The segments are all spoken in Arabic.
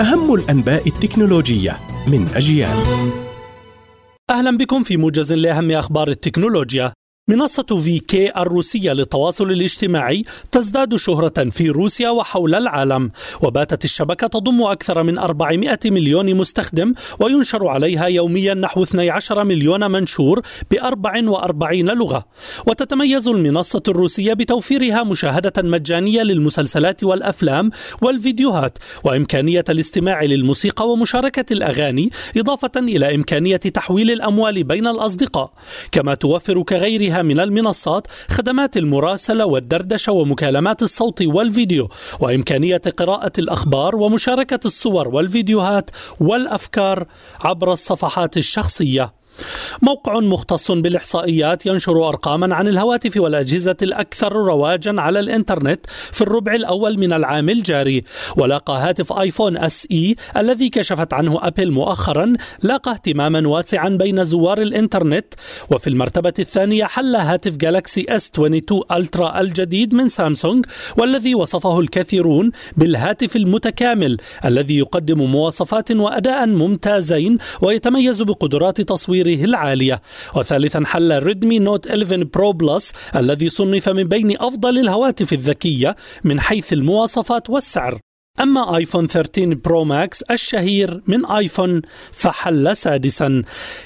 أهم الأنباء التكنولوجية من أجيال. أهلا بكم في موجز لأهم أخبار التكنولوجيا. منصة في كي الروسية للتواصل الاجتماعي تزداد شهرة في روسيا وحول العالم وباتت الشبكة تضم أكثر من 400 مليون مستخدم وينشر عليها يوميا نحو 12 مليون منشور ب 44 لغة. وتتميز المنصة الروسية بتوفيرها مشاهدة مجانية للمسلسلات والأفلام والفيديوهات وإمكانية الاستماع للموسيقى ومشاركة الأغاني إضافة إلى إمكانية تحويل الأموال بين الأصدقاء. كما توفر كغيرها من المنصات خدمات المراسلة والدردشة ومكالمات الصوت والفيديو وإمكانية قراءة الأخبار ومشاركة الصور والفيديوهات والأفكار عبر الصفحات الشخصية. موقع مختص بالإحصائيات ينشر أرقاما عن الهواتف والأجهزة الأكثر رواجا على الإنترنت في الربع الأول من العام الجاري. ولاقى هاتف آيفون اس اي الذي كشفت عنه أبل مؤخرا لاقى اهتماما واسعا بين زوار الإنترنت. وفي المرتبة الثانية حل هاتف جالاكسي اس 22 ألترا الجديد من سامسونج والذي وصفه الكثيرون بالهاتف المتكامل الذي يقدم مواصفات وأداء ممتازين ويتميز بقدرات تصوير تصويره العالية. وثالثا حل ريدمي نوت 11 برو بلس الذي صنف من بين أفضل الهواتف الذكية من حيث المواصفات والسعر. أما آيفون 13 برو ماكس الشهير من آيفون فحل سادسا.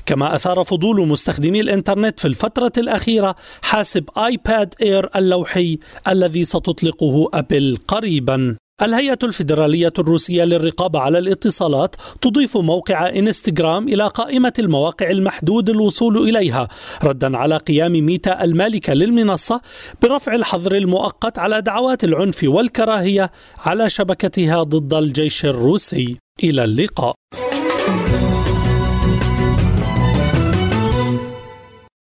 كما أثار فضول مستخدمي الإنترنت في الفترة الأخيرة حاسب آيباد إير اللوحي الذي ستطلقه أبل قريبا. الهيئة الفيدرالية الروسية للرقابة على الاتصالات تضيف موقع انستغرام إلى قائمة المواقع المحدود الوصول إليها ردا على قيام ميتا المالكة للمنصة برفع الحظر المؤقت على دعوات العنف والكراهية على شبكتها ضد الجيش الروسي. إلى اللقاء.